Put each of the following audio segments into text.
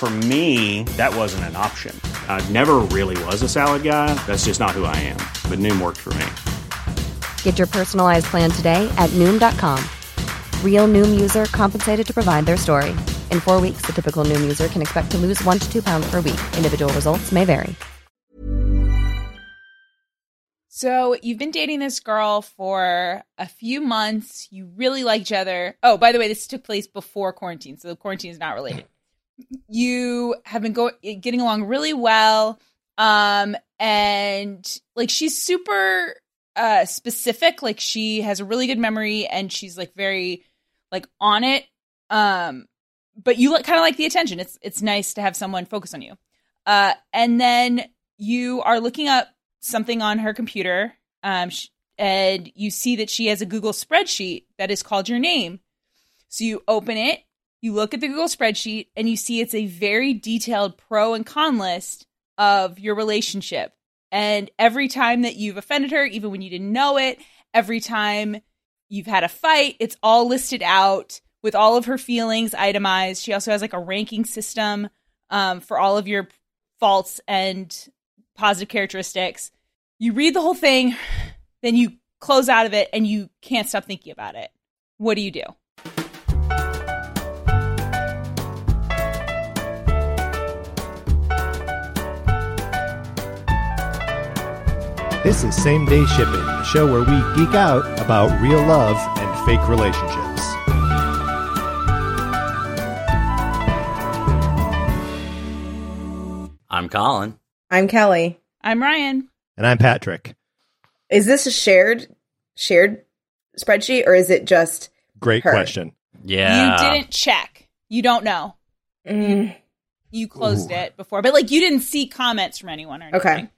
For me, that wasn't an option. I never really was a salad guy. That's just not who I am. But Noom worked for me. Get your personalized plan today at Noom.com. Real Noom user compensated to provide their story. In four weeks, the typical Noom user can expect to lose one to two pounds per week. Individual results may vary. So you've been dating this girl for a few months. You really like each other. Oh, by the way, this took place before quarantine, so the quarantine is not related. You have been going getting along really well, um, and like she's super uh specific. Like she has a really good memory, and she's like very like on it. Um, but you kind of like the attention. It's it's nice to have someone focus on you. Uh, and then you are looking up something on her computer, um, and you see that she has a Google spreadsheet that is called your name. So you open it, you look at the Google spreadsheet, and you see it's a very detailed pro and con list of your relationship. And every time that you've offended her, even when you didn't know it, every time you've had a fight, it's all listed out with all of her feelings itemized. She also has like a ranking system um, for all of your faults and positive characteristics. You read the whole thing, then you close out of it and you can't stop thinking about it. What do you do? This is Same Day Shipping, the show where we geek out about real love and fake relationships. I'm Colin. I'm Kelly. I'm Ryan. And I'm Patrick. Is this a shared shared spreadsheet or is it just Great her? question. Yeah. You didn't check. You don't know. Mm, You closed Ooh. it before, but like you didn't see comments from anyone or anything. okay.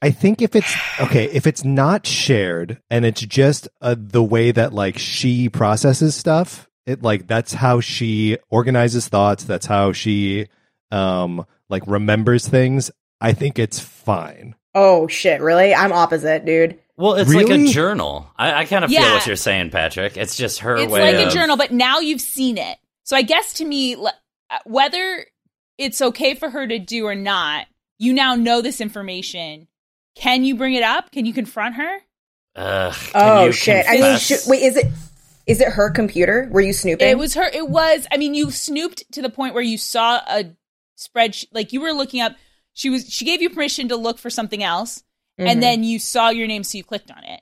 I think if it's okay, if it's not shared and it's just uh, the way that like she processes stuff, it like that's how she organizes thoughts. That's how she um like remembers things. I think it's fine. Oh shit, really? I'm opposite, dude. Well, it's like a journal. I, I kind of feel what you're saying, Patrick. It's just her It's way It's like of a journal, but now you've seen it. So I guess to me, le- uh, whether it's okay for her to do or not, you now know this information. Can you bring it up? Can you confront her? Ugh, can Oh you shit. I mean, confess? should, wait, is it is it her computer? Were you snooping? It was her. It was. I mean, you snooped to the point where you saw a spreadsheet. Like you were looking up. She was. She gave you permission to look for something else, Mhm. and then you saw your name, so you clicked on it.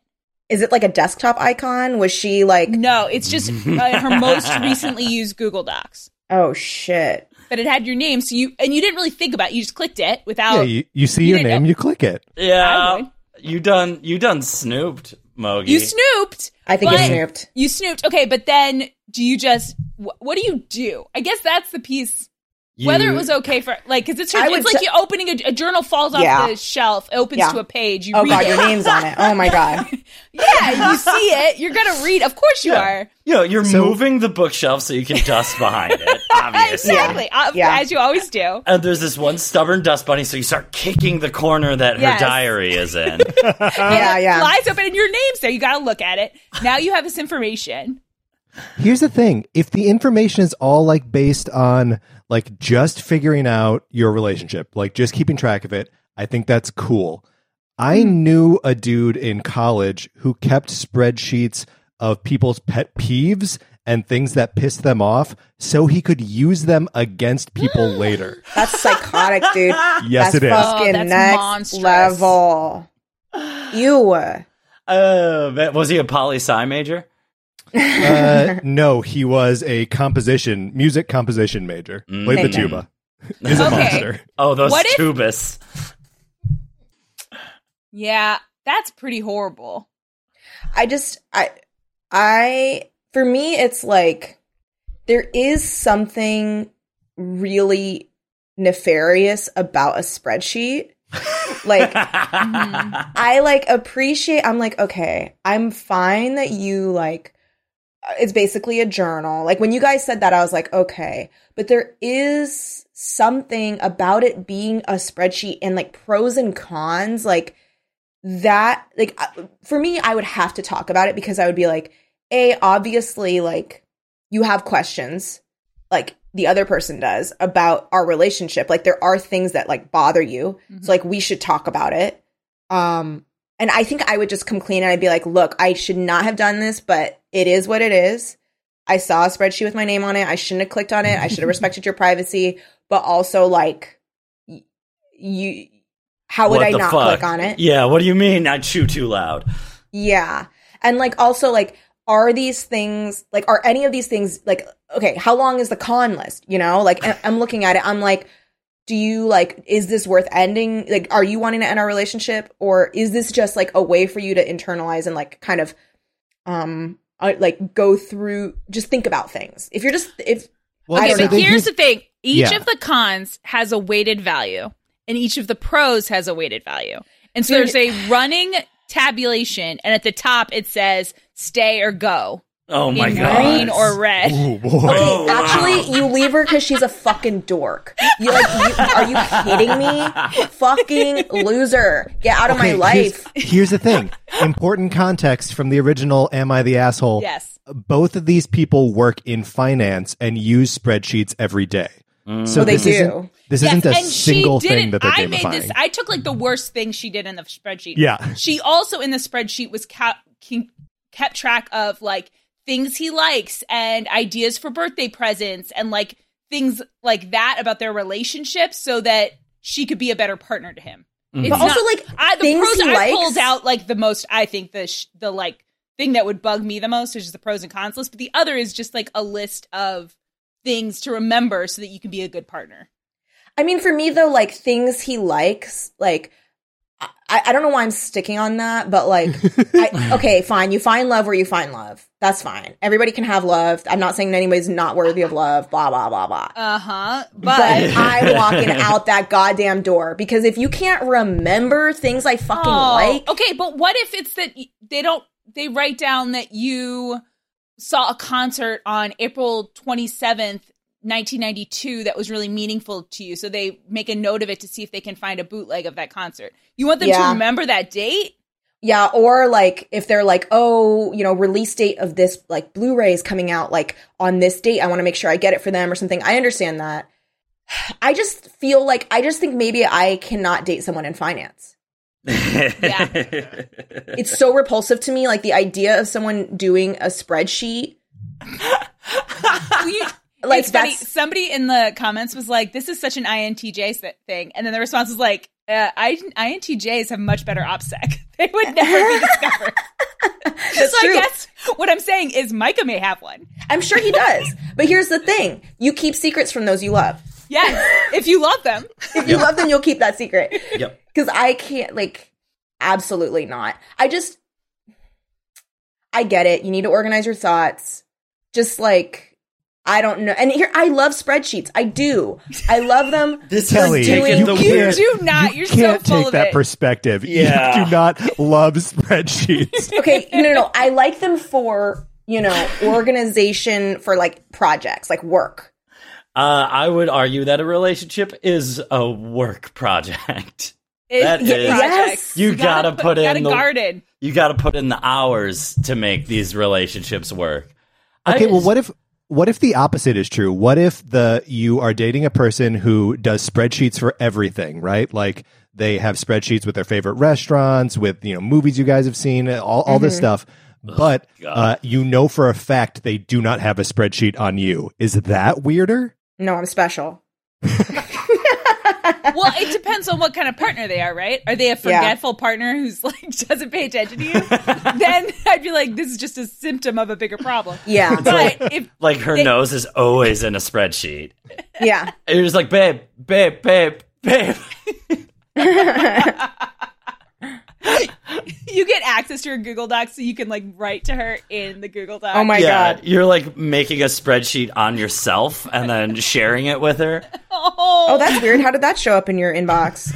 Is it like a desktop icon? Was she like No, it's just uh, her most recently used Google Docs. Oh shit. But it had your name, so you and you didn't really think about. it. You just clicked it without. yeah, you, you see you your name, know. you click it. Yeah, you done you done snooped, Mogi. You snooped. I think you snooped. You snooped. Okay, but then do you just wh- what do you do? I guess that's the piece Whether it was okay for like because it's her, it's like t- you opening a, a journal falls off Yeah. the shelf, opens Yeah. to a page. You Oh read god, it. your name's on it. Oh my god. yeah, you see it. You're gonna read. Of course you are. You know, you're So- moving the bookshelf so you can dust behind it, obviously. Exactly, uh, Yeah. as you always do. And there's this one stubborn dust bunny, so you start kicking the corner that Yes. her diary is in. Yeah, yeah. Flies open and your name's there. You got to look at it. Now you have this information. Here's the thing: if the information is all like based on like just figuring out your relationship, like just keeping track of it, I think that's cool. I knew a dude in college who kept spreadsheets of people's pet peeves and things that pissed them off so he could use them against people later. That's psychotic, dude. Yes, that's it is. Fucking Oh, that's next monstrous. level. You. Uh, was he a poli sci major? Uh, no, he was a composition, music composition major. Played the tuba. He's a Okay. monster. Oh, those What if- tubas. Yeah, that's pretty horrible. I just I I for me it's like there is something really nefarious about a spreadsheet. Like I like appreciate I'm like okay, I'm fine that you like it's basically a journal. Like when you guys said that I was like okay, but there is something about it being a spreadsheet and like pros and cons like that like uh, for me I would have to talk about it because I would be like a obviously like you have questions like the other person does about our relationship. Like there are things that like bother you. So like we should talk about it. Um and I think I would just come clean and I'd be like look I should not have done this but it is what it is I saw a spreadsheet with my name on it I shouldn't have clicked on it I should have respected your privacy but also like you how would What I not fuck? click on it Yeah, what do you mean I chew too loud? yeah. And like also like are these things like are any of these things like okay, how long is the con list, you know? Like I'm looking at it I'm like do you like is this worth ending? Like are you wanting to end our relationship or is this just like a way for you to internalize and like kind of um uh, like go through just think about things. If you're just if Well, Okay, don't but know. here's the thing: each Yeah. of the cons has a weighted value, and each of the pros has a weighted value. And so there's a running tabulation, and at the top it says "stay or go" Oh my in god. green or red. Oh boy. Oh, wow. Actually, you leave her because she's a fucking dork. You like? You, are you kidding me? fucking loser! Get out of my life. Here's, here's the thing. Important context from the original Am I the Asshole? Yes. Both of these people work in finance and use spreadsheets every day. Mm. So Oh, they this do. Isn't, this Yes, isn't a and single she thing didn't- that they're I made gamifying. this. I took like the worst thing she did in the spreadsheet. Yeah. She also in the spreadsheet was ca- kept track of like things he likes and ideas for birthday presents and like things like that about their relationship, so that she could be a better partner to him. Mm-hmm. It's But also, not- like, I, the things pros he I likes- pulled out like the most. I think the sh- the like thing that would bug me the most is just the pros and cons list. But the other is just like a list of things to remember so that you can be a good partner. I mean, for me though, like things he likes, like I, I don't know why I'm sticking on that, but like, I, okay, fine. You find love where you find love. That's fine. Everybody can have love. I'm not saying anybody's not worthy of love. Blah blah blah blah. Uh huh. but I'm walking out that goddamn door because if you can't remember things I fucking Oh, like, Okay, but what if it's that they don't they write down that you saw a concert on April 27th, 1992 that was really meaningful to you. So they make a note of it to see if they can find a bootleg of that concert. You want them to remember that date? Yeah, or like if they're like, oh, you know, release date of this like Blu-ray is coming out like on this date, I want to make sure I get it for them or something. I understand that. I just feel like I just think maybe I cannot date someone in finance. Yeah. It's so repulsive to me like the idea of someone doing a spreadsheet. You- Like it's funny. that's Somebody in the comments was like, "This is such an INTJ thing," and then the response was like, uh, I, "INTJs have much better OPSEC. They would never be discovered." that's so true. I guess what I'm saying is Micah may have one. I'm sure he does. But here's the thing. You keep secrets from those you love. Yes, if you love them. If you love them, you'll keep that secret. yep. Because I can't, like, absolutely not. I just, I get it. You need to organize your thoughts. Just like, I don't know. And here, I love spreadsheets. I do. I love them. This Kelly, doing- taking the You do not. You're can't full take that it. perspective. Yeah. You do not love spreadsheets. okay, no, no, no. I like them for you know organization for like projects, like work. Uh, I would argue that a relationship is a work project. It- That yeah, is- projects. You gotta put in gotta the- garden. You got to put in the hours to make these relationships work. Okay, I- well, what if what if the opposite is true? What if the you are dating a person who does spreadsheets for everything, right? Like they have spreadsheets with their favorite restaurants, with you know movies you guys have seen, all, all this stuff. But uh, you know for a fact they do not have a spreadsheet on you. Is that weirder? No, I'm special. Well, it depends on what kind of partner they are, right? Are they a forgetful partner who's like doesn't pay attention to you? then I'd be like, this is just a symptom of a bigger problem. Yeah, But if like her They- nose is always in a spreadsheet. yeah. And You're just like, babe, babe, babe, babe. you get access to her Google Docs, so you can like write to her in the Google Docs. Oh my yeah, god. you're like making a spreadsheet on yourself and then sharing it with her. Oh, Oh, that's weird. How did that show up in your inbox?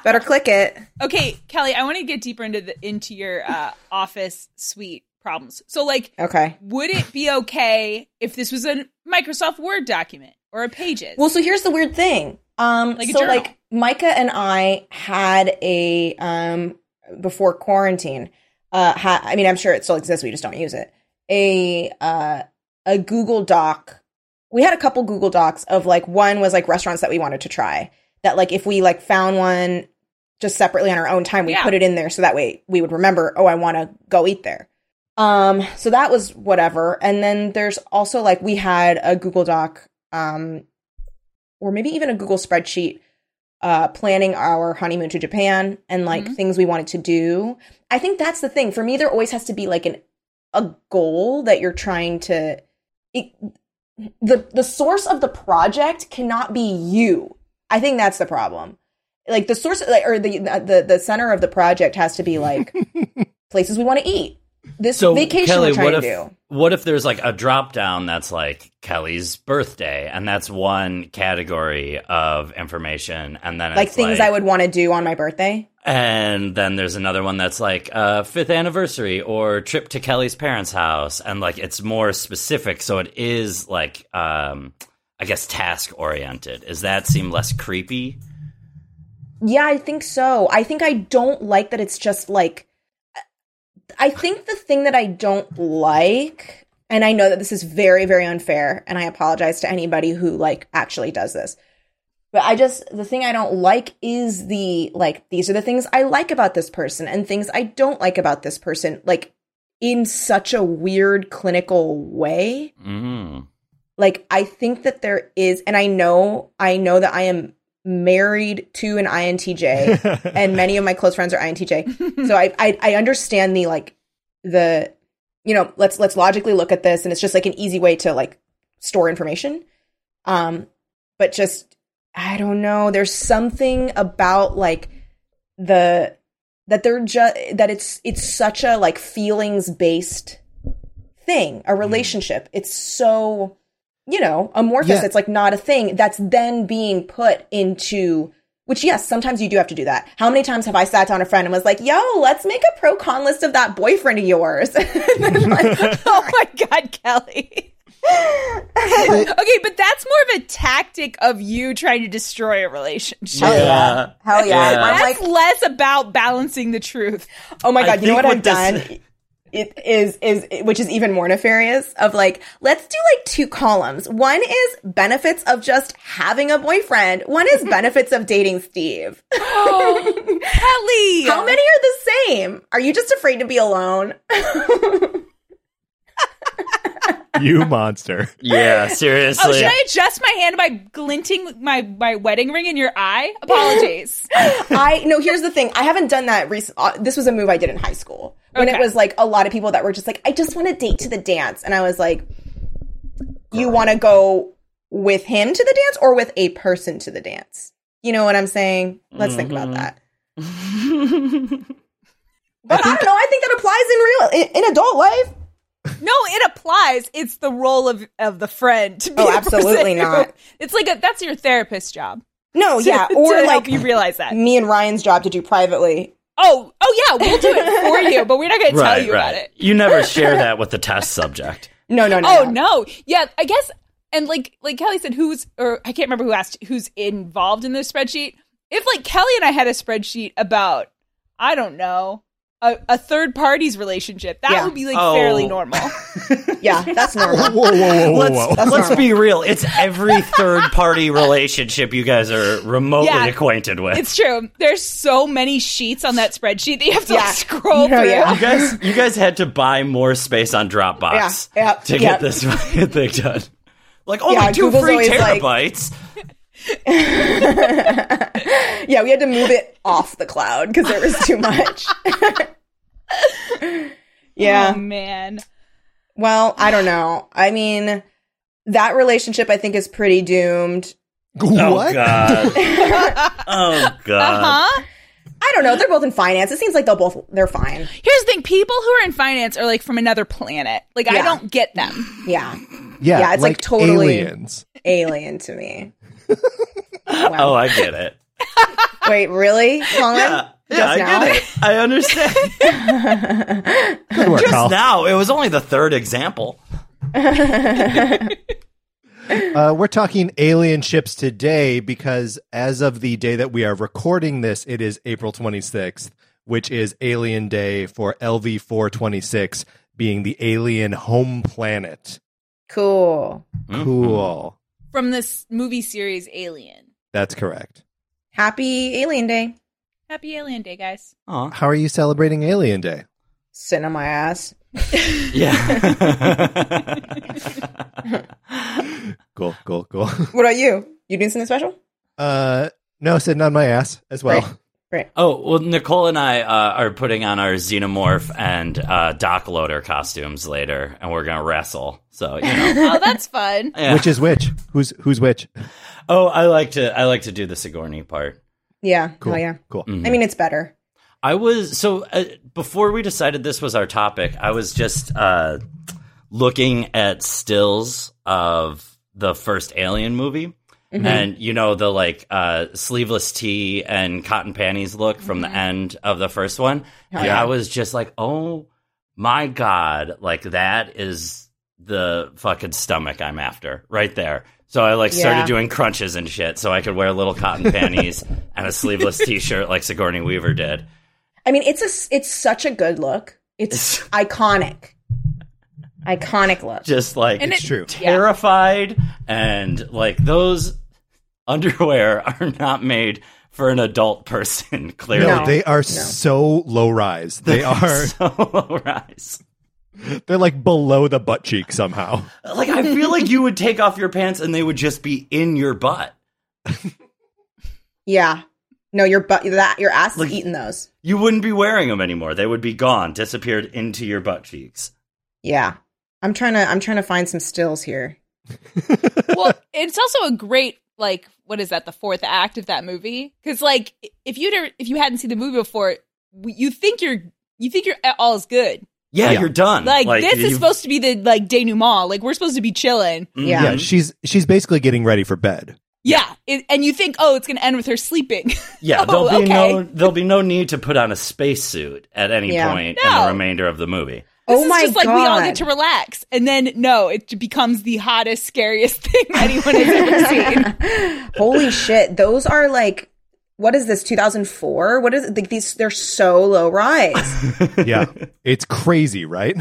Better click it. okay, Kelly. I want to get deeper into the into your uh, office suite problems. So, like, Okay. would it be okay if this was a Microsoft Word document or a Pages? Well, so here's the weird thing. Um, Like a so journal. like Micah and I had a um before quarantine. Uh, ha- I mean, I'm sure it still exists. We just don't use it. A uh a Google Doc. We had a couple Google Docs of like one was like restaurants that we wanted to try. That like if we like found one just separately on our own time, we Yeah. put it in there so that way we would remember. Oh, I want to go eat there. Um, so that was whatever. And then there's also like we had a Google Doc, um, or maybe even a Google spreadsheet, uh, planning our honeymoon to Japan and like Mhm. things we wanted to do. I think that's the thing. For me, there always has to be like an a goal that you're trying to. It, the the source of the project cannot be you. I think that's the problem. Like the source, like, or the the the center of the project has to be like places we want to eat. This So vacation Kelly, we're trying what to if do. what if there's like a drop down that's like Kelly's birthday, and that's one category of information, and then Like things I would want to do on my birthday. And then there's another one that's like uh, fifth anniversary or trip to Kelly's parents' house, and like it's more specific, so it is like um, I guess task oriented. Does that seem less creepy? Yeah, I think so. I think I don't like that it's just like I think the thing that I don't like and I know that this is very very unfair and I apologize to anybody who like actually does this. But I just the thing I don't like is the like these are the things I like about this person and things I don't like about this person like in such a weird clinical way Mm. like i think that there is and i know i know that i am married to an intj and many of my close friends are intj so I, I i understand the like the you know let's let's logically look at this and it's just like an easy way to like store information. Um but just i don't know there's something about like the that they're just that it's it's such a like feelings based thing a relationship. It's so you know amorphous Yeah. it's like not a thing that's then being put into which yes sometimes you do have to do that how many times have i sat down a friend and was like yo let's make a pro con list of that boyfriend of yours And like, oh my God, Kelly. okay, but that's more of a tactic of you trying to destroy a relationship. hell yeah hell yeah, Yeah. That's like less about balancing the truth. Oh my I god, you know think what I've what this- done? It is is which is even more nefarious of like let's do like two columns. One is benefits of just having a boyfriend. One is benefits of dating Steve. Kelly! How many are the same? Are you just afraid to be alone? you monster. Yeah, Oh, seriously. should I adjust my hand by glinting my, my wedding ring in your eye? Apologies. I no. Here's the thing. I haven't done that recent. Uh, this was a move I did in high school when it was like a lot of people that were just like, I just want to date to the dance, and I was like, you want to go with him to the dance or with a person to the dance? You know what I'm saying? Let's think about that. But I, don't know. I think that applies in real in, in adult life. No, it applies. It's the role of of the friend. To be Oh, a absolutely not. It's like a, that's your therapist's job. No, to- yeah, to or help like you realize that. me and Ryan's job to do privately. Oh, oh yeah, we'll do it for you, but we're not going to tell you about it. You never share that with the test subject. No, no, no. Oh no, yeah, I guess, and like like Kelly said, who's or I can't remember who asked who's involved in the spreadsheet. If like Kelly and I had a spreadsheet about, I don't know, a, a third party's relationship, that Yeah. would be like Oh. fairly normal. Yeah, that's normal. whoa, whoa, whoa, whoa. Let's, let's be real. It's every third party relationship you guys are remotely Yeah. acquainted with. it's true. There's so many sheets on that spreadsheet that you have to like, scroll No, through. yeah. you guys, you guys had to buy more space on Dropbox Yeah, yeah, to yeah. get this thing done. Like only Yeah, two Google's free always like- terabytes. yeah, we had to move it off the cloud because there was too much. yeah. Oh man. Well, I don't know. I mean, that relationship I think is pretty doomed. Oh what? god. oh god. Uh-huh. I don't know. They're both in finance. It seems like they'll both they're fine. Here's the thing: people who are in finance are like from another planet. Like I don't get them. Yeah. Yeah, Yeah, it's like totally- aliens. Alien to me. Oh, I get it. Wait, really? Colin? Yeah, yeah, Just I now? get it. I understand. Good work, Just Kyle. now, it was only the third example. Uh, we're talking alien ships today because as of the day that we are recording this, it is April 26th, which is Alien Day for LV 426, being the alien home planet. Cool. Cool. From this movie series Alien. That's correct. Happy Alien Day. Happy Alien Day, guys. Aw. How are you celebrating Alien Day? Sitting on my ass. Yeah. Cool, cool, cool. What about you? You doing something special? Uh, no, sitting on my ass as well. Right. Right. oh, well, Nicole and I uh, are putting on our xenomorph and uh, dock loader costumes later, and we're going to wrestle. So, you know. Oh, that's fun. Yeah. Which is which? Who's who's which? oh, I like to I like to do the Sigourney part. Yeah. Cool. Oh, yeah. Cool. Mm. I mean, it's better. I was so uh, before we decided this was our topic. I was just uh, looking at stills of the first Alien movie, and you know the like uh, sleeveless tee and cotton panties look from the end of the first one. and I was just like, oh my god, like that is the fucking stomach I'm after right there. So I like started Yeah. doing crunches and shit, so I could wear little cotton panties and a sleeveless T-shirt like Sigourney Weaver did. I mean, it's a it's such a good look. It's iconic. Iconic look. just like And It's it- true. terrified and like those underwear are not made for an adult person clearly No, No. they are so low rise. They are so low rise they're like below the butt cheek somehow. like i feel like you would take off your pants and they would just be in your butt Yeah. No, your butt that your ass Like- is eating those. you wouldn't be wearing them anymore they would be gone disappeared into your butt cheeks Yeah. I'm trying to I'm trying to find some stills here. well, it's also a great like what is that the fourth act of that movie? Because like if you if you hadn't seen the movie before, you think you're you think you're all is good. yeah, Yeah. you're done Like, this is you've- supposed to be the like denouement. Like we're supposed to be chilling. Mhm. Yeah. Yeah, she's she's basically getting ready for bed. Yeah, it, and you think oh it's gonna end with her sleeping. yeah Oh, there'll be okay. no there'll be no need to put on a spacesuit at any Yeah. point in the remainder of the movie This oh is my just like god. we all get to relax, and then no, it becomes the hottest, scariest thing anyone has ever seen. Holy shit. Those are like what is this 2004? What is it? Like these they're so low rise. Yeah. it's crazy, right?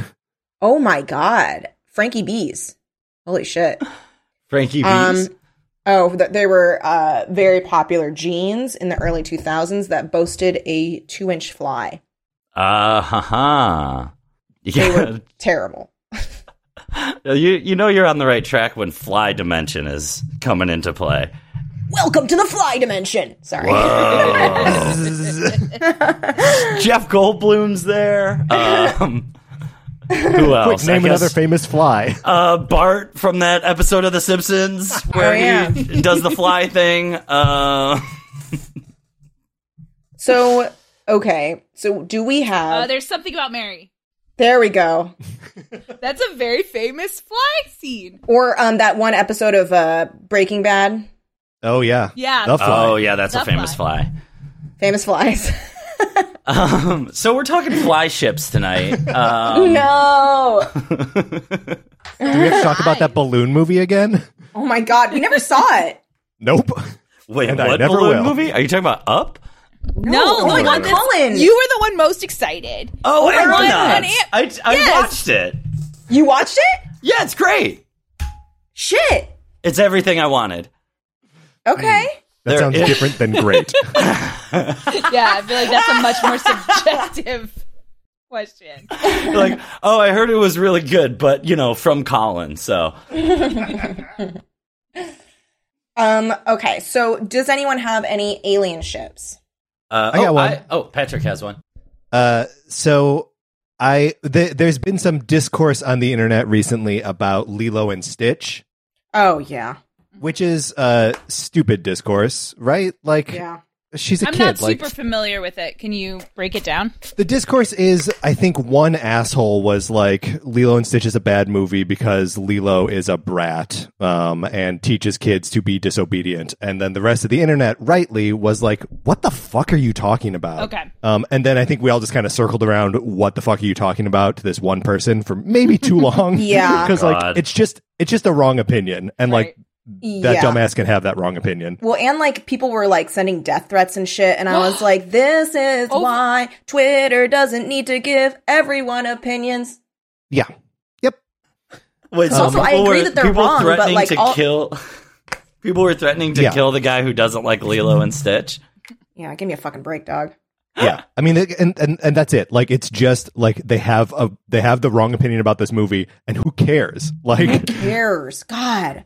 oh my god. Frankie Bees. Holy shit. frankie Bees. Um Oh, th- they were uh, very popular jeans in the early 2000s that boasted a two inch fly. Uh ha They Yeah, were terrible. you you know you're on the right track when fly dimension is coming into play. Welcome to the fly dimension. Sorry. Jeff Goldblum's there. Um, who else? Quick, name guess, another famous fly. uh, Bart from that episode of The Simpsons where Oh, yeah. he does the fly thing. Uh, So, okay. So, do we have. Uh, there's something about Mary. There we go. That's a very famous fly scene. Or um, that one episode of uh, Breaking Bad, Oh yeah. Yeah. The fly. Oh yeah, that's a famous fly. famous flies. Um, so we're talking fly ships tonight. Um, no. Do we have to talk about that balloon movie again? Oh my god, we never saw it. Nope. wait, And I never balloon will. movie? Are you talking about Up? No, Oh my the God, Colin. You were the one most excited. Oh, my God, Aeronauts. an I, I Yes. watched it. You watched it? Yeah, it's great. Shit. It's everything I wanted. Okay. That There sounds is- different than great. Yeah, I feel like that's a much more subjective question. like, oh, I heard it was really good, but you know, from Colin. So Um. Okay. So, does anyone have any alien ships? Uh, I got oh, one. oh, Patrick has one. Uh, so I th- there's been some discourse on the internet recently about Lilo and Stitch, Oh yeah. which is uh stupid discourse, right? Like Yeah. She's a I'm kid. not like super familiar with it. Can you break it down? the discourse is, I think one asshole was like Lilo and Stitch is a bad movie because Lilo is a brat um, and teaches kids to be disobedient, and then the rest of the internet rightly was like, "What the fuck are you talking about?" Okay. Um, and then I think we all just kind of circled around, "What the fuck are you talking about?" to this one person for maybe too long. Yeah. because like it's just it's just a wrong opinion, and like that yeah. dumbass can have that wrong opinion. Well, and like people were like sending death threats and shit, and I was like, "This is Oh. why Twitter doesn't need to give everyone opinions." Yeah. Yep. Wait, so Also, I people agree were- that they're people wrong, but, threatening like, to all- kill. People were threatening to Yeah. kill the guy who doesn't like Lilo and Stitch. Yeah, give me a fucking break, dog. yeah i mean and, and and that's it like it's just like they have a they have the wrong opinion about this movie and who cares Who like cares? God.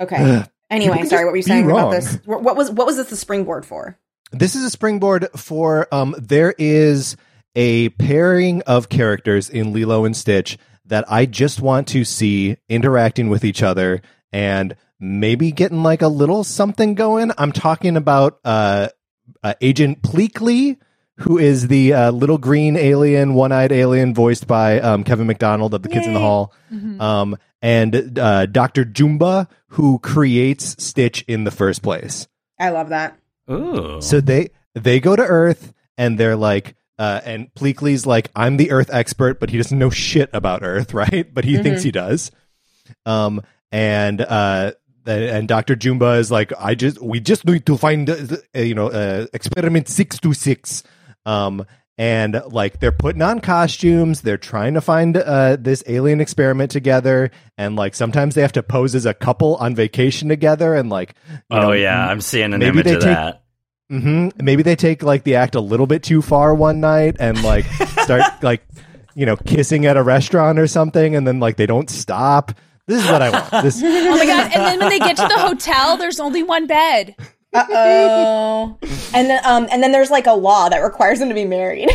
Okay. Anyway, sorry. What were you saying about this? What what was what was this the springboard for? this is a springboard for um there is a pairing of characters in lilo and stitch that i just want to see interacting with each other and maybe getting like a little something going i'm talking about uh, uh agent pleakley who is the uh, little green alien, one-eyed alien, voiced by um, Kevin McDonald of The Kids in the Hall, um, and uh, Doctor Jumba, who creates Stitch in the first place. I love that. Ooh. So they they go to Earth and they're like, uh, and Pleakley's like, I'm the Earth expert, but he doesn't know shit about Earth, right? But he thinks he does. Um, and uh, and Doctor Jumba is like, I just we just need to find uh, uh, you know uh, experiment six two six. Um, and like they're putting on costumes, they're trying to find uh, this alien experiment together, and like sometimes they have to pose as a couple on vacation together, and like, you oh know, yeah, I'm seeing an maybe image they of take- that. hmm Maybe they take like the act a little bit too far one night and like start like you know kissing at a restaurant or something, and then like they don't stop. This is what I want. This Oh my god! And then when they get to the hotel, there's only one bed. Uh oh. and then um and then there's like a law that requires them to be married.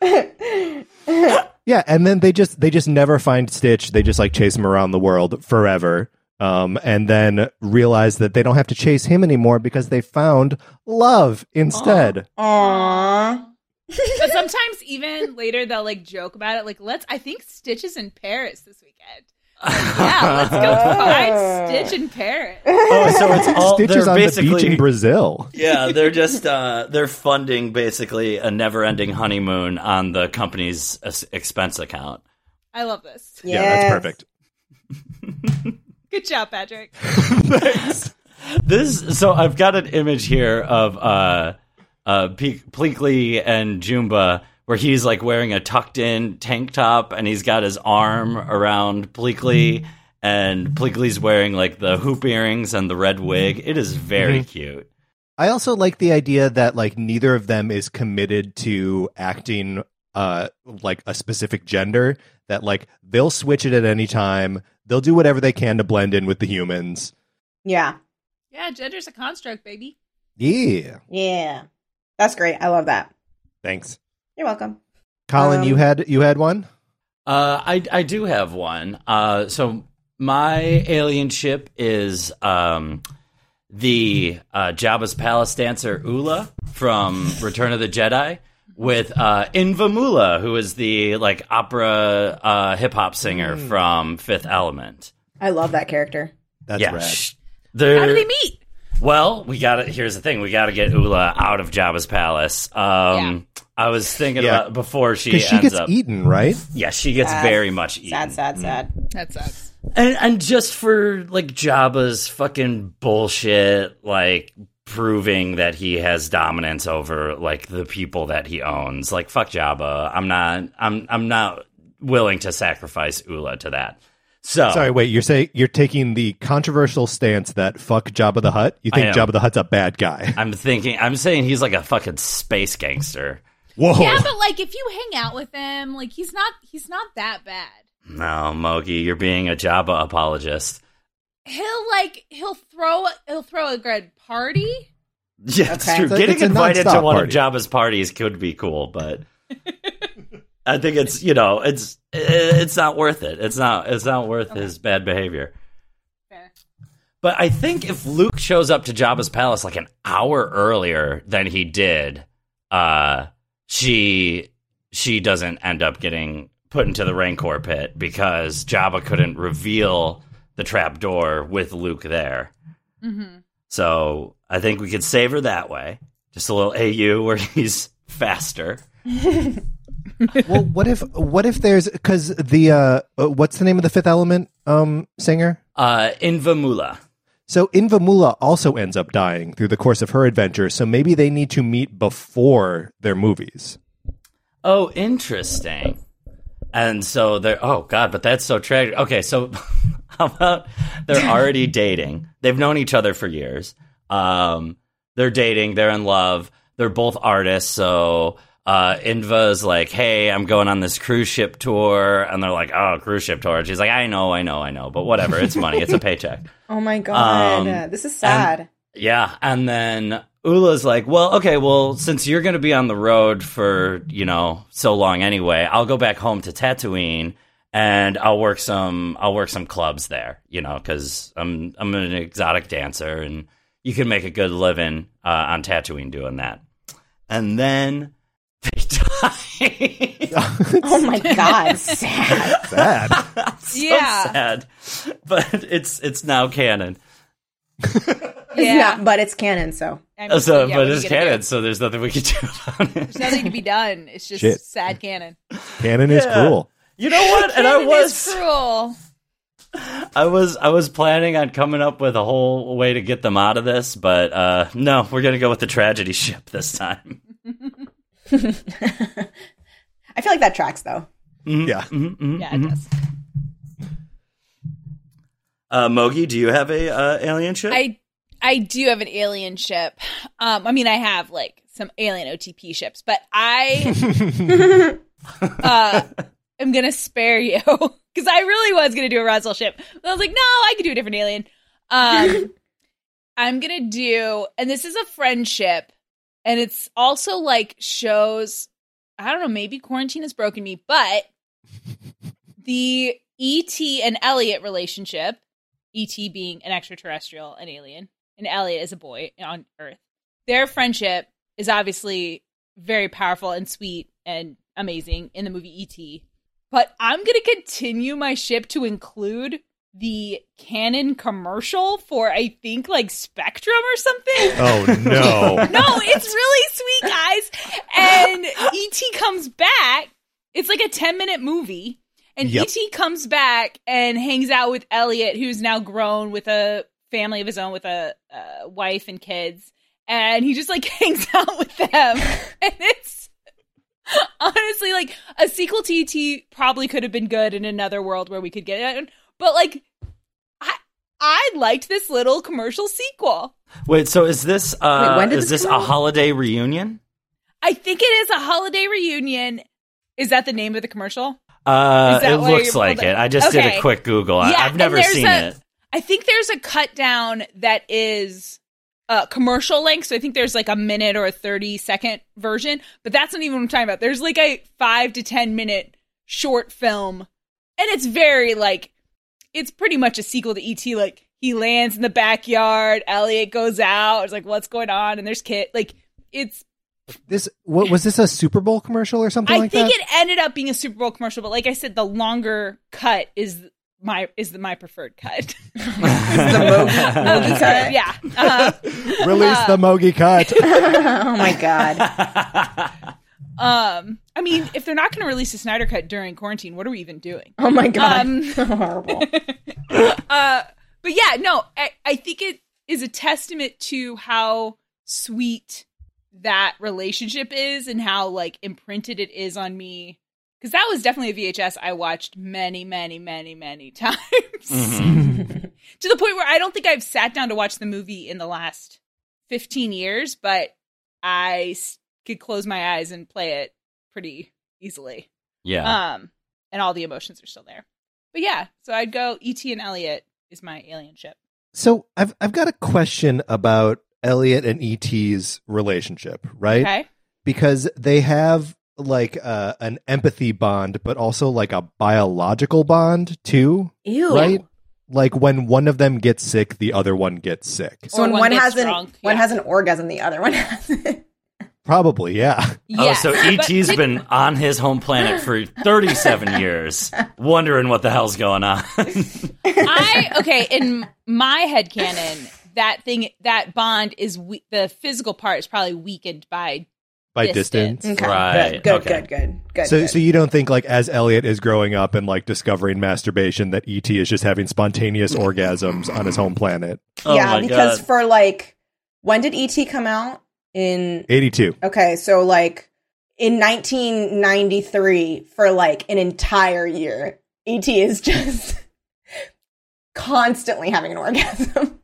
yeah, and then they just they just never find Stitch. They just like chase him around the world forever. Um, and then realize that they don't have to chase him anymore because they found love instead. Aww. But sometimes even later they'll like joke about it. Like, let's. I think Stitch is in Paris this weekend. Like, yeah, let's go find Stitch in Paris. Oh, so it's all Stitch they're is on the beach in Brazil. yeah, they're just uh, they're funding basically a never-ending honeymoon on the company's expense account. I love this. Yeah, that's perfect. Good job, Patrick. Thanks. This so I've got an image here of uh uh Pe- Pleakley and Jumba where he's like wearing a tucked in tank top and he's got his arm around Pleakley and Pleakley's wearing like the hoop earrings and the red wig. It is very cute. I also like the idea that like neither of them is committed to acting uh like a specific gender that like they'll switch it at any time. They'll do whatever they can to blend in with the humans. Yeah. Yeah, gender's a construct, baby. Yeah. Yeah. That's great. I love that. Thanks. You're welcome. Colin, Um, you had you had one? Uh, I I do have one. Uh, so my alien ship is um, the uh, Jabba's palace dancer Oola from Return of the Jedi, with uh, Invamula, who is the like opera uh, hip hop singer Hmm. from Fifth Element. I love that character. That's yeah, rad. they're- How do they meet? Well, we got it. Here's the thing: we got to get Oola out of Jabba's palace. Um, I was thinking Yeah. about before she Because she ends gets up. eaten, right? Yeah, she gets Sad. very much eaten. Sad, sad, sad. That sucks. And and just for like Jabba's fucking bullshit, like proving that he has dominance over like the people that he owns. Like fuck Jabba. I'm not I'm I'm not willing to sacrifice Oola to that. So Sorry, wait. You're saying you're taking the controversial stance that fuck Jabba the Hutt. You think am. Jabba the Hutt's a bad guy? I'm thinking I'm saying he's like a fucking space gangster. Whoa. Yeah, but like if you hang out with him, like he's not he's not that bad. No, Mogi, you're being a Jabba apologist. He'll like he'll throw he'll throw a good party. Yeah, it's Okay. true. It's Getting a invited to one party. of Jabba's parties could be cool, but I think it's you know it's it's not worth it. It's not it's not worth his bad behavior. Fair. But I think if Luke shows up to Jabba's palace like an hour earlier than he did, uh, she she doesn't end up getting put into the Rancor pit because Jabba couldn't reveal the trap door with Luke there. Mm-hmm. So I think we could save her that way. Just a little AU where he's faster. well, what if what if there's because the uh, uh, what's the name of the Fifth Element um singer? Uh, Invamula. So Invamula also ends up dying through the course of her adventure. So maybe they need to meet before their movies. Oh, interesting. And so they're oh god, but that's so tragic. Okay, so how about they're already dating? They've known each other for years. Um, they're dating. They're in love. They're both artists. So uh, Inva's like, "Hey, I'm going on this cruise ship tour," and they're like, "Oh, cruise ship tour." And she's like, "I know, I know, I know, but whatever. It's money. It's a paycheck." Oh my god, Um, this is sad. Yeah, and then Oola's like, "Well, okay, well, since you're going to be on the road for you know so long anyway, I'll go back home to Tatooine and I'll work some I'll work some clubs there, you know, because I'm I'm an exotic dancer and you can make a good living uh, on Tatooine doing that." And then they die. oh my god, sad. Sad. so Yeah. sad, but it's it's now canon. yeah, not, but it's canon, so I mean, So, yeah, but it's you do? canon, so there's nothing we can do about it. There's nothing to be done. It's just Shit. sad canon. Canon is Yeah. cruel. You know what? And I was is cruel. I was I was planning on coming up with a whole way to get them out of this, but uh no, we're gonna go with the tragedy ship this time. I feel like that tracks though. Yeah. Mm-hmm. Yeah, it does. Uh Mogi, do you have a uh, alien ship? I I do have an alien ship. Um, I mean, I have like some alien OTP ships, but I uh, am gonna spare you because I really was gonna do a Roswell ship. But I was like, no, I could do a different alien. Um, I'm gonna do, and this is a friendship, and it's also like shows. I don't know, maybe quarantine has broken me, but the ET and Elliott relationship, ET being an extraterrestrial, an alien, and Elliott is a boy on Earth. Their friendship is obviously very powerful and sweet and amazing in the movie ET. But I'm going to continue my ship to include the canon commercial for I think like Spectrum or something. Oh no. No, it's really sweet, guys. And E.T. comes back. It's like a 10 minute movie. And Yep. E.T. comes back and hangs out with Elliott, who's now grown with a family of his own, with a, uh wife and kids. And he just like hangs out with them. and it's honestly like a sequel to E.T. probably could have been good in another world where we could get it. But like, I, I liked this little commercial sequel. Wait, so is this uh Wait, when did is this this a holiday reunion? I think it is a holiday reunion. Is that the name of the commercial? Uh it looks like it. I just did a quick Google. I, Yeah, I've never seen a- it. I think there's a cut down that is uh, commercial length. So I think there's like a minute or a 30 second version, but that's not even what I'm talking about. There's like a five to 10 minute short film, and it's very like, it's pretty much a sequel to E.T. Like, he lands in the backyard, Elliott goes out, it's like, what's going on? And there's Kit. Like, it's This what was this a Super Bowl commercial or something I like think that? it ended up being a Super Bowl commercial, but like I said, the longer cut is my is the my preferred cut. the Mogi, Mogi cut. yeah. Uh, Release the Mogi cut. Oh my god. Um. I mean, if they're not going to release a Snyder cut during quarantine, what are we even doing? Oh my god. Um, Horrible. uh, but yeah, no, I, I think it is a testament to how sweet that relationship is and how like imprinted it is on me. Because that was definitely a VHS I watched many, many, many, many times to the point where I don't think I've sat down to watch the movie in the last 15 years, but I could close my eyes and play it pretty easily. Yeah. Um, and all the emotions are still there. But yeah, so I'd go E.T. and Elliott is my alien ship. So I've I've got a question about Elliott and ET's relationship, right? Okay. Because they have like uh, an empathy bond, but also like a biological bond too, Ew. right? Like when one of them gets sick, the other one gets sick. So when one one, gets has an drunk, one has an orgasm, the other one hasn't. Probably, yeah. Yes, oh, so but ET's did- been on his home planet for 37 years, wondering what the hell's going on. I okay in my head canon that thing that bond is we- the physical part is probably weakened by By Distance. distance. Okay. Right, Good. Good. okay. Good. Good. Good. So, good. so you don't think like as Elliott is growing up and like discovering masturbation that ET is just having spontaneous orgasms on his home planet? Oh yeah, my because God. for like, when did ET come out? In Eighty-two. okay, so like in 1993, for like an entire year, ET is just constantly having an orgasm.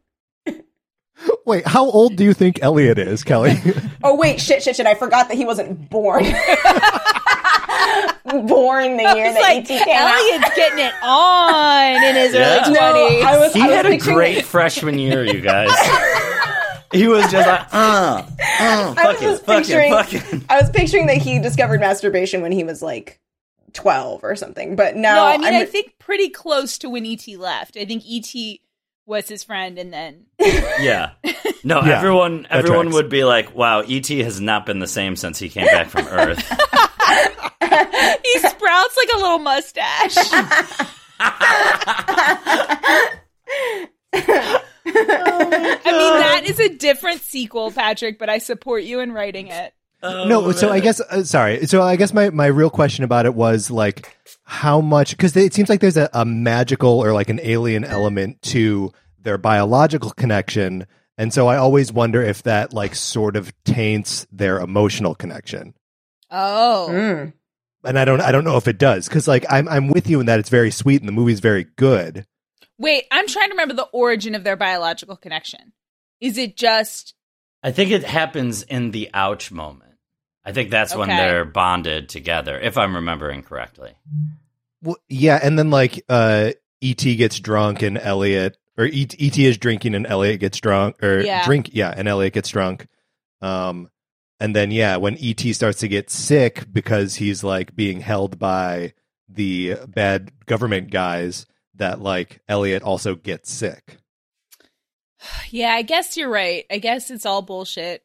Wait, how old do you think Elliott is, Kelly? Oh wait, shit, shit, shit! I forgot that he wasn't born. born the year It's that like ET came out. Elliott's getting it on in his Yeah. early No, twenties. I was. he I was had a great freshman year, you guys. He was just like, uh, uh, I fuck was it, fuck it, picturing. fuck it. I was picturing that he discovered masturbation when he was like twelve or something. But no, no, I mean I'm- I think pretty close to when ET left. I think ET was his friend, and then Yeah. No, Yeah, everyone everyone tracks. would be like, wow, ET has not been the same since he came back from Earth. he sprouts like a little mustache. I mean, that is a different sequel, Patrick, but I support you in writing it. no, so I guess uh, sorry. So I guess my my real question about it was like how much because it seems like there's a, a magical or like an alien element to their biological connection, and so I always wonder if that like sort of taints their emotional connection. Oh. Mm. And I don't I don't know if it does because like I'm I'm with you in that it's very sweet and the movie's very good. Wait, I'm trying to remember the origin of their biological connection. Is it just I think it happens in the ouch moment. I think that's when they're bonded together, if I'm remembering correctly. Well, yeah, and then like uh ET gets drunk and Elliott or E ET, ET is drinking and Elliott gets drunk or Yeah. drink yeah, and Elliott gets drunk. Um and then yeah, when ET starts to get sick because he's like being held by the bad government guys that like Elliott also gets sick. Yeah, I guess you're right. I guess it's all bullshit.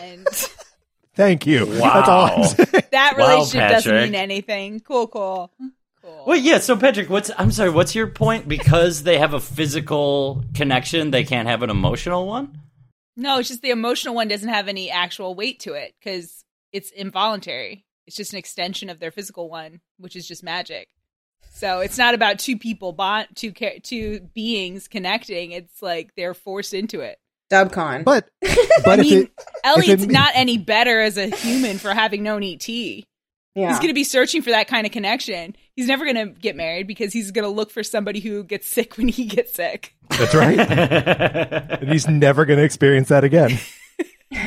And Thank you. That's all I'm Wow. saying. that Wow, relationship doesn't mean anything. Cool, cool. Cool. Well, yeah. So, Patrick, what's I'm sorry. What's your point? Because they have a physical connection, they can't have an emotional one. No, it's just the emotional one doesn't have any actual weight to it because it's involuntary. It's just an extension of their physical one, which is just magic. So it's not about two people bond, two two beings connecting. It's like they're forced into it. Dubcon. But but if mean, it Elliott's it- not any better as a human for having known ET. Yeah. He's going to be searching for that kind of connection. He's never going to get married because he's going to look for somebody who gets sick when he gets sick. that's right. and he's never going to experience that again.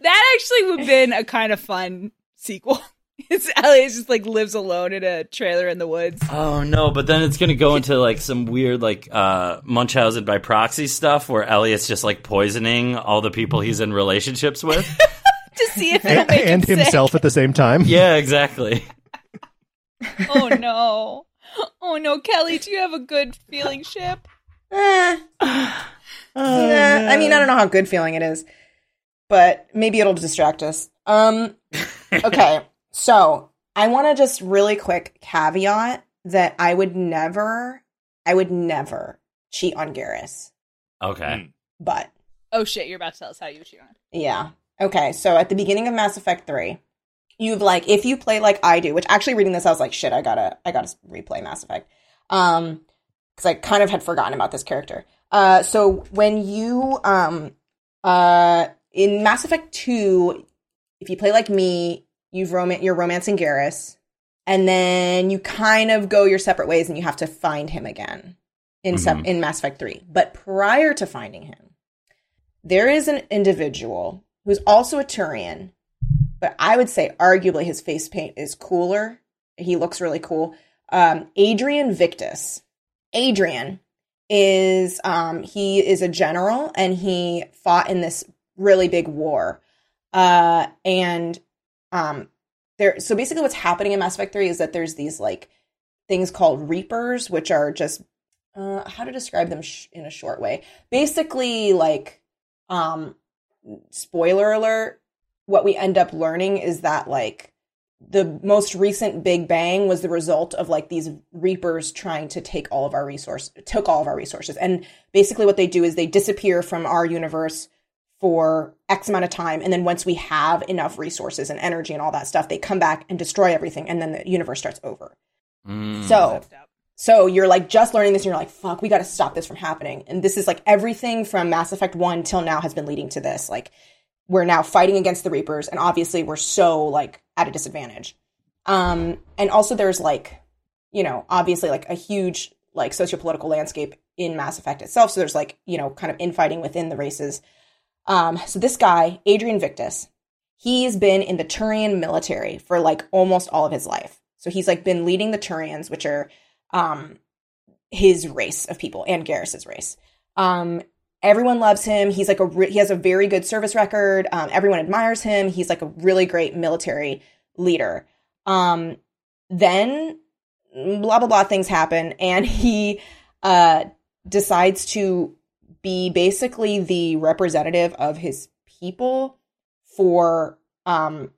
That actually would have been a kind of fun sequel. It's Elliott just like lives alone in a trailer in the woods. Oh no! But then it's gonna go into like some weird like uh Munchausen by proxy stuff where Elliott's just like poisoning all the people he's in relationships with. to see if it'll and, him and sick. himself at the same time. yeah, exactly. Oh no. Oh no, Kelly, do you have a good feeling ship? Eh. Nah, I mean, I don't know how good feeling it is. but maybe it'll distract us. Um, okay, so I want to just really quick caveat that I would never, I would never cheat on Garrus. Okay. But Oh shit, you're about to tell us how you cheat on. yeah, okay. So at the beginning of Mass Effect Three, you've like if you play like I do, which actually reading this, I was like, shit, I gotta, I gotta replay Mass Effect, um, because I kind of had forgotten about this character. Uh, so when you um, uh, in Mass Effect Two, if you play like me, you've rom- you're romancing Garrus, and then you kind of go your separate ways, and you have to find him again in Mhm. in Mass Effect Three. But prior to finding him, there is an individual who's also a Turian, but I would say arguably his face paint is cooler. He looks really cool. Um, Adrian Victus. Adrian is um, he is a general and he fought in this really big war. Uh, and um, there. So basically, what's happening in Mass Effect Three is that there's these like things called Reapers, which are just uh, how to describe them sh- in a short way. Basically, like um, spoiler alert. What we end up learning is that like the most recent Big Bang was the result of like these reapers trying to take all of our resource took all of our resources. And basically what they do is they disappear from our universe for X amount of time. And then once we have enough resources and energy and all that stuff, they come back and destroy everything and then the universe starts over. Mm. So so you're like just learning this and you're like, fuck, we gotta stop this from happening. And this is like everything from Mass Effect 1 till now has been leading to this. Like we're now fighting against the Reapers, and obviously we're so like at a disadvantage. Um, and also there's like, you know, obviously like a huge like sociopolitical landscape in Mass Effect itself. So there's like, you know, kind of infighting within the races. Um, so this guy, Adrian Victus, he's been in the Turian military for like almost all of his life. So he's like been leading the Turians, which are um his race of people and Garrus's race. Um, everyone loves him. He's like a re- he has a very good service record. Um, everyone admires him. He's like a really great military leader. Um, then blah blah blah things happen, and he uh decides to be basically the representative of his people for um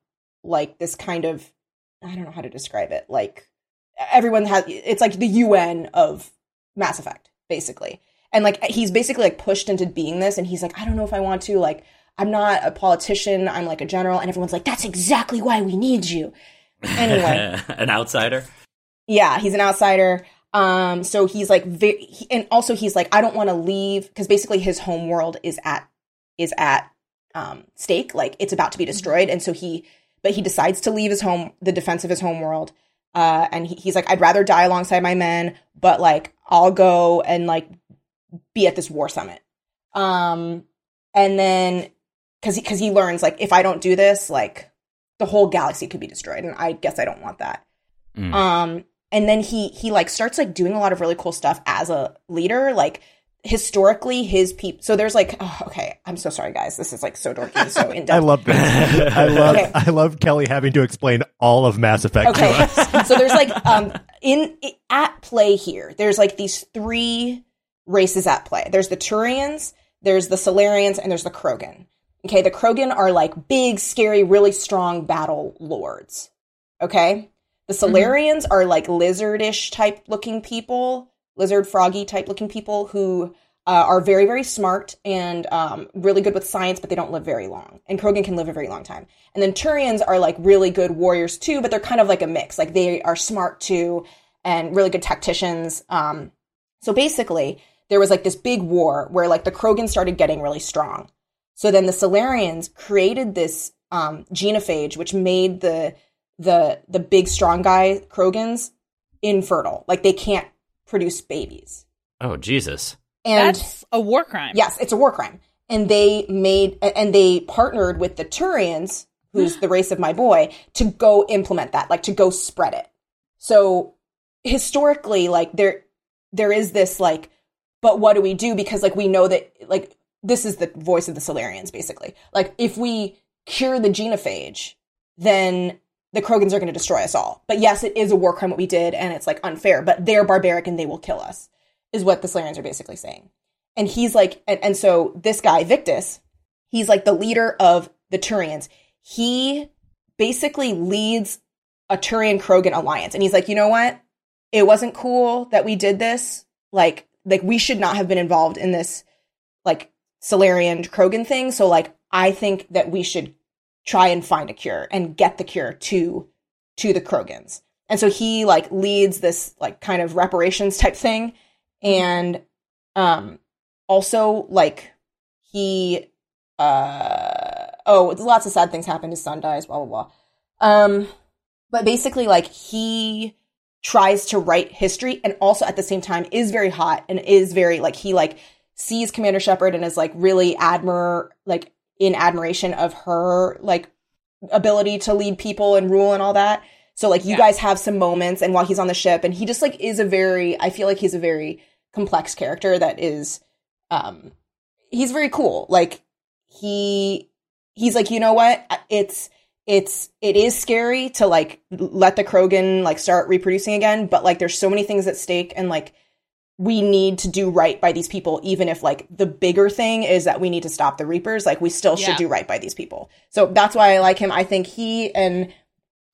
like this kind of I don't know how to describe it. Like everyone has it's like the UN of Mass Effect basically. And like he's basically like pushed into being this and he's like I don't know if I want to like I'm not a politician, I'm like a general and everyone's like that's exactly why we need you. Anyway, An outsider. yeah, he's an outsider. Um, so he's like, very, he, and also he's like, I don't want to leave because basically his home world is at is at um, stake, like it's about to be destroyed, and so he, but he decides to leave his home, the defense of his home world, uh, and he, he's like, I'd rather die alongside my men, but like I'll go and like be at this war summit, um, and then because because he learns like if I don't do this, like the whole galaxy could be destroyed, and I guess I don't want that. Mm. Um, and then he he like starts like doing a lot of really cool stuff as a leader. Like historically, his people. So there's like, oh, okay, I'm so sorry, guys. This is like so dorky and so in depth. I love this. I love Okay. I love Kelly having to explain all of Mass Effect to Okay, us. so there's like um in at play here. There's like these three races at play. There's the Turians, there's the Salarians, and there's the Krogan. Okay, the Krogan are like big, scary, really strong battle lords. Okay, the Salarians are like lizardish type looking people, lizard froggy type looking people who uh, are very, very smart and um, really good with science, but they don't live very long. And Krogan can live a very long time. And then Turians are like really good warriors too, but they're kind of like a mix. Like they are smart too and really good tacticians. Um, so basically, there was like this big war where like the Krogan started getting really strong. So then the Salarians created this um, genophage, which made the the the big strong guy Krogans infertile. Like they can't produce babies. Oh Jesus. And That's a war crime. yes, it's a war crime. And they made and they partnered with the Turians, who's the race of my boy, to go implement that, like to go spread it. So historically, like there there is this like, but what do we do? Because like we know that like this is the voice of the Salarians, basically. Like if we cure the genophage, then the Krogans are going to destroy us all. But yes, it is a war crime what we did, and it's like unfair. But they're barbaric and they will kill us, is what the Salarians are basically saying. And he's like, and, and so this guy Victus, he's like the leader of the Turians. He basically leads a Turian Krogan alliance. And he's like, you know what? It wasn't cool that we did this. Like, like we should not have been involved in this like Salarian Krogan thing. So like I think that we should try and find a cure and get the cure to to the Krogans. And so he like leads this like kind of reparations type thing. And um also like he uh oh lots of sad things happen. His son dies blah blah blah. Um but basically like he tries to write history and also at the same time is very hot and is very like he like sees commander shepard and is like really admire like in admiration of her like ability to lead people and rule and all that so like you Yeah. guys have some moments and while he's on the ship and he just like is a very I feel like he's a very complex character that is um he's very cool. Like he he's like, "You know what? It's it's it is scary to like let the Krogan like start reproducing again, but like there's so many things at stake and like we need to do right by these people even if like the bigger thing is that we need to stop the reapers like we still should Yeah. do right by these people. So that's why i like him. I think he and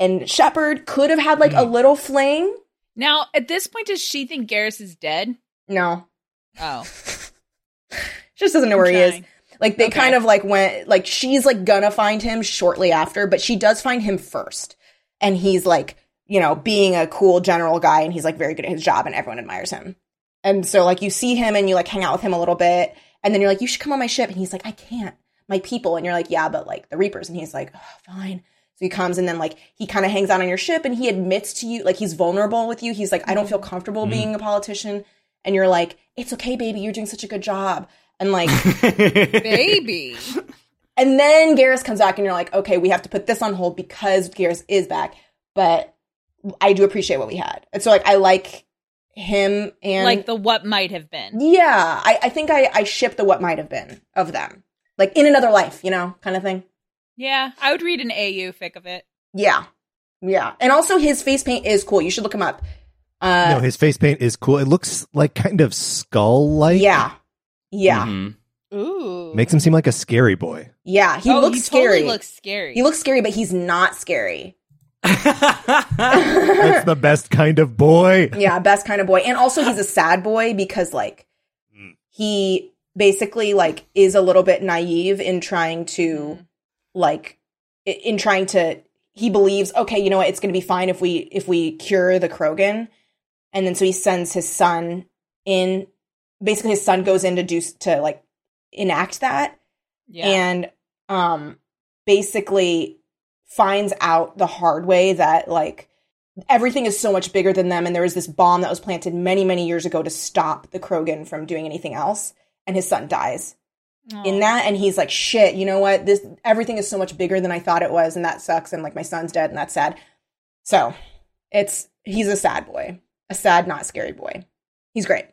and shepard could have had like a mm. little fling. Now, at this point, does she think Garrus is dead? no. Oh, she just doesn't know where he is. like they Okay. kind of like went like she's like gonna find him shortly after but she does find him first. And he's like you know being a cool general guy and he's like very good at his job and everyone admires him and so like you see him and you like hang out with him a little bit and then you're like you should come on my ship. And he's like i can't. My people. And you're like yeah but like the reapers. And he's like oh, fine. So he comes and then like he kind of hangs out on your ship and he admits to you like he's vulnerable with you. He's like i don't feel comfortable mm-hmm. being a politician. And you're like it's okay baby. You're doing such a good job. And like baby. and then Garrus comes back, and you're like, okay, we have to put this on hold because Garrus is back. But I do appreciate what we had. And so, like, I like him and like the what might have been. yeah, I, I think I, I ship the what might have been of them, like in another life, you know, kind of thing. Yeah, I would read an AU fic of it. Yeah, yeah, and also his face paint is cool. You should look him up. Uh, no, his face paint is cool. It looks like kind of skull like. yeah, yeah, Mhm. Ooh, Makes him seem like a scary boy. yeah. He oh, looks he scary. Totally looks scary. he looks scary, but he's not scary. That's the best kind of boy. yeah, best kind of boy. And also he's a sad boy because like he basically like is a little bit naive in trying to like in trying to he believes okay, you know what, it's going to be fine if we if we cure the Krogan. And then so he sends his son in basically his son goes in to do to like enact that yeah. and um basically finds out the hard way that like everything is so much bigger than them and there was this bomb that was planted many many years ago to stop the krogan from doing anything else and his son dies in that and he's like shit you know what? This everything is so much bigger than i thought it was and that sucks and like my son's dead and that's sad. So it's he's a sad boy a sad not scary boy. He's great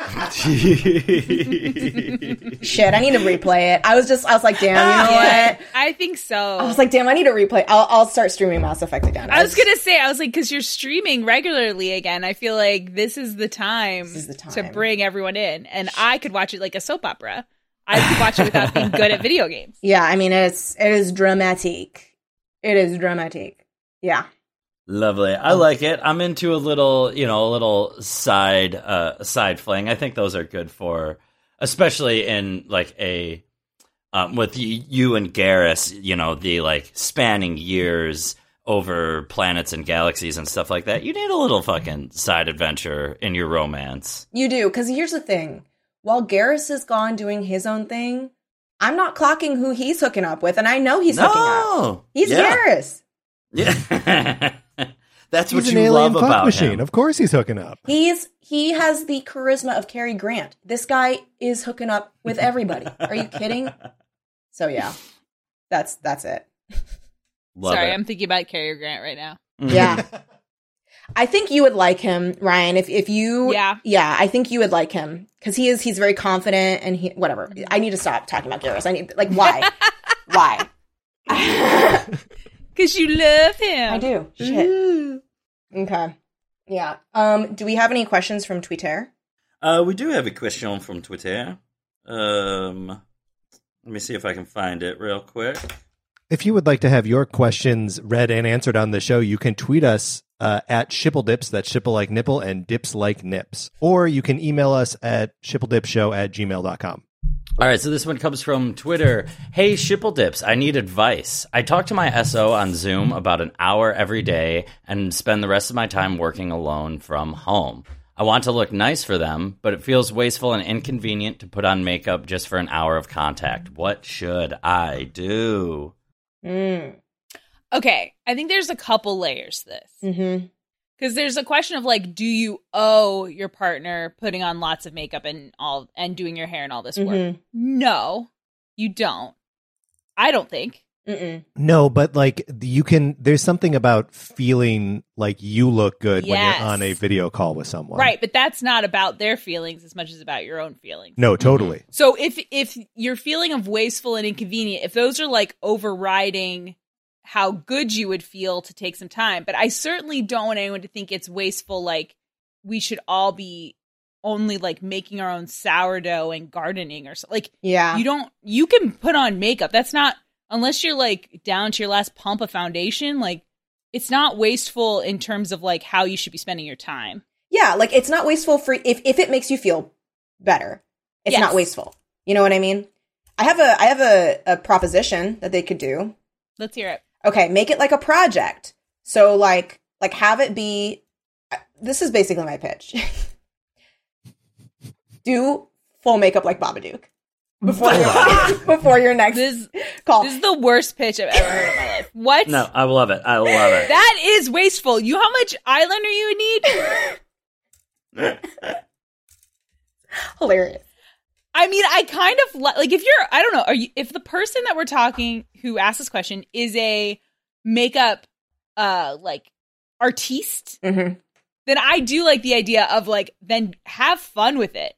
shit i need to replay it i was just i was like damn you know Yeah, what I think so. I was like, damn, I need to replay. I'll, I'll start streaming Mass Effect again. I was gonna say, I was like, because you're streaming regularly again. I feel like this is the time, This is the time. to bring everyone in, and I could watch it like a soap opera. I could watch it without being good at video games. Yeah, I mean, it's it is dramatic. It is dramatic. Yeah. Lovely. I like it. I'm into a little, you know, a little side uh side fling. I think those are good for especially in like a um with you, and Garrus, you know, the like spanning years over planets and galaxies and stuff like that. You need a little fucking side adventure in your romance. You do, because here's the thing. While Garrus is gone doing his own thing, I'm not clocking who he's hooking up with, and I know he's hooking up. no. He's yeah. Garrus. Yeah. That's what He's you an alien love fuck about machine. him. Of course he's hooking up. He's he has the charisma of Cary Grant. This guy is hooking up with everybody. Are you kidding? So yeah. That's that's it. Love Sorry, it. I'm thinking about Cary Grant right now. Mm-hmm. Yeah. I think you would like him, Ryan. If if you Yeah. yeah, I think you would like him because he is he's very confident and he whatever. Mm-hmm. I need to stop talking about Garrus. I need like why why Because you love him. I do shit. Okay, yeah. Um, do we have any questions from Twitter? Uh, we do have a question from Twitter. Um, Let me see if I can find it real quick. If you would like to have your questions read and answered on the show, you can tweet us uh, at shippledipps, that's shipple like nipple, and dips like nips. Or you can email us at shippledipshow at gmail.com. All right, so this one comes from Twitter. Hey, Shipple Dips, I need advice. I talk to my SO on Zoom about an hour every day and spend the rest of my time working alone from home. I want to look nice for them, but it feels wasteful and inconvenient to put on makeup just for an hour of contact. What should I do? Mm. Okay, I think there's a couple layers to this. Mm-hmm. Because there's a question of like, do you owe your partner putting on lots of makeup and all and doing your hair and all this work? Mhm. No, you don't. I don't think. Mm-mm. No, but like you can, there's something about feeling like you look good when you're on a video call with someone. Right, but that's not about their feelings as much as about your own feelings. No, totally. So if if your feeling of wasteful and inconvenient, if those are like overriding how good you would feel to take some time, but I certainly don't want anyone to think it's wasteful like we should all be only like making our own sourdough and gardening or something. Like Yeah. you don't you can put on makeup. That's not unless you're like down to your last pump of foundation, like it's not wasteful in terms of like how you should be spending your time. yeah, like it's not wasteful for if if it makes you feel better. It's Yes. not wasteful. You know what I mean? I have a I have a, a proposition that they could do. Let's hear it. Okay, make it like a project. So like like have it be uh, this is basically my pitch. do full makeup like Babadook before your, before your next This call. this is the worst pitch I've ever heard in my life. What? No, I love it. I love it. That is wasteful. You how much eyeliner you would need? Hilarious. I mean, I kind of li- like if you're I don't know, are you if the person that we're talking who asked this question is a makeup uh like artiste, hmm then I do like the idea of like then have fun with it.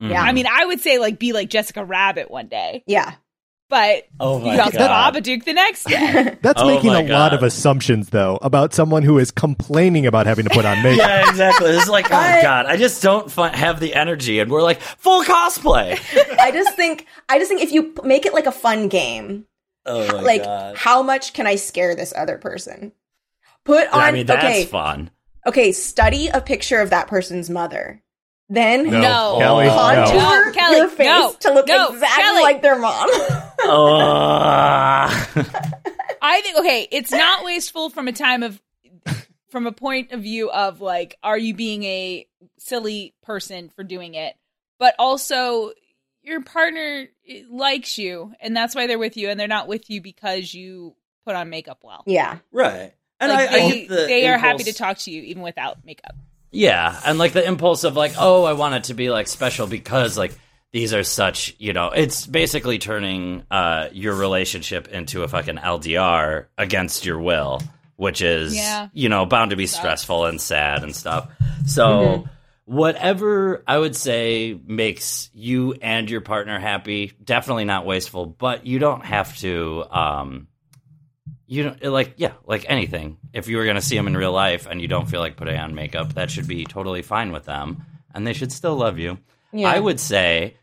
Yeah. I mean, I would say like be like Jessica Rabbit one day, Yeah. But Oh you also god. Babadook the next day. That's Oh making my a lot of assumptions, though, about someone who is complaining about having to put on makeup. Yeah, exactly. It's like, oh But- god, I just don't fi- have the energy, and we're like full cosplay. I just think I just think if you p- make it like a fun game, Oh my like god. how much can I scare this other person? Put on I mean, that's okay, fun. okay, study a picture of that person's mother. Then No, No. Kelly, contour no. No, Kelly, your face no, to look no, exactly Kelly. like their mom. Oh. I think okay, it's not wasteful from a time of from a point of view of like are you being a silly person for doing it? But also your partner eh, likes you and that's why they're with you and they're not with you because you put on makeup well. yeah. right. And Like, I, I they, get the they are happy to talk to you even without makeup. Yeah, and like the impulse of like, oh, I want it to be like special because like these are such, you know, it's basically turning uh your relationship into a fucking LDR against your will, which is Yeah. you know, bound to be Sucks. stressful and sad and stuff. So whatever I would say makes you and your partner happy, definitely not wasteful, but you don't have to um you don't like yeah like anything if you were going to see them in real life and you don't feel like putting on makeup that should be totally fine with them and they should still love you Yeah. i would say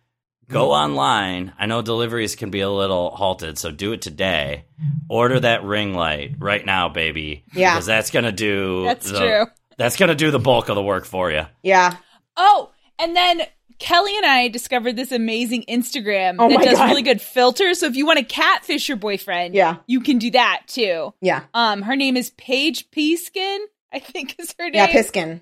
go online i know deliveries can be a little halted so do it today order that ring light right now baby Yeah. because that's going to do That's the- true. that's going to do the bulk of the work for you Yeah. Oh, and then Kelly and I discovered this amazing Instagram Oh that does God. really good filters. So if you want to catfish your boyfriend, Yeah. you can do that too. Yeah. Um, her name is Paige Piskin, I think is her name. Yeah, Piskin.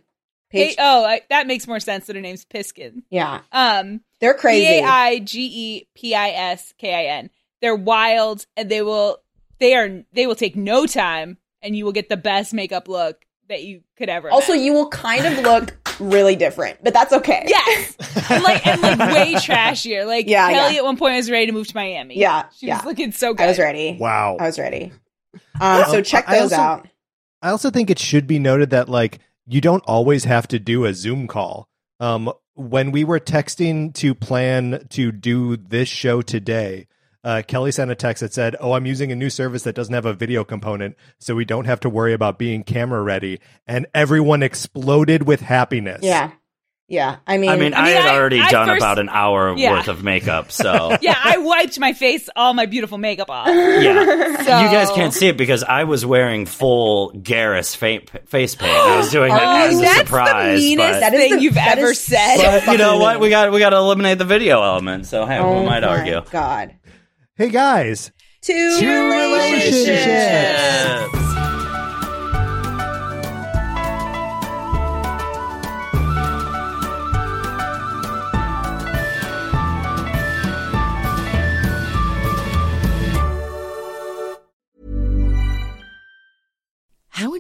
Pa- oh, I, that makes more sense that her name's Piskin. Yeah. Um, They're crazy. A I G E P I S K I N. They're wild, and they will they are they will take no time, and you will get the best makeup look that you could ever. Also, imagine. you will kind of look really different, but that's okay. Yes, and like and like way trashier. Like Yeah, Kelly yeah. at one point was ready to move to Miami. Yeah, she yeah. was looking so good. I was ready. Wow. I was ready. Um, so check I those also- out. I also think it should be noted that like you don't always have to do a Zoom call. Um, when we were texting to plan to do this show today, uh, Kelly sent a text that said, "Oh, I'm using a new service that doesn't have a video component, so we don't have to worry about being camera ready." And everyone exploded with happiness. Yeah. Yeah, I mean, I mean, I, I mean, had I- already I done first- about an hour Yeah. worth of makeup, so Yeah, I wiped my face, all my beautiful makeup off. yeah. So- You guys can't see it because I was wearing full Garrus fa- face paint. I was doing that Oh, as a that's the meanest but, That is thing the- you've that ever is said. but you know what? We got we got to eliminate the video element. So hey, oh who might argue? God, Hey guys, two, Two relationships. relationships.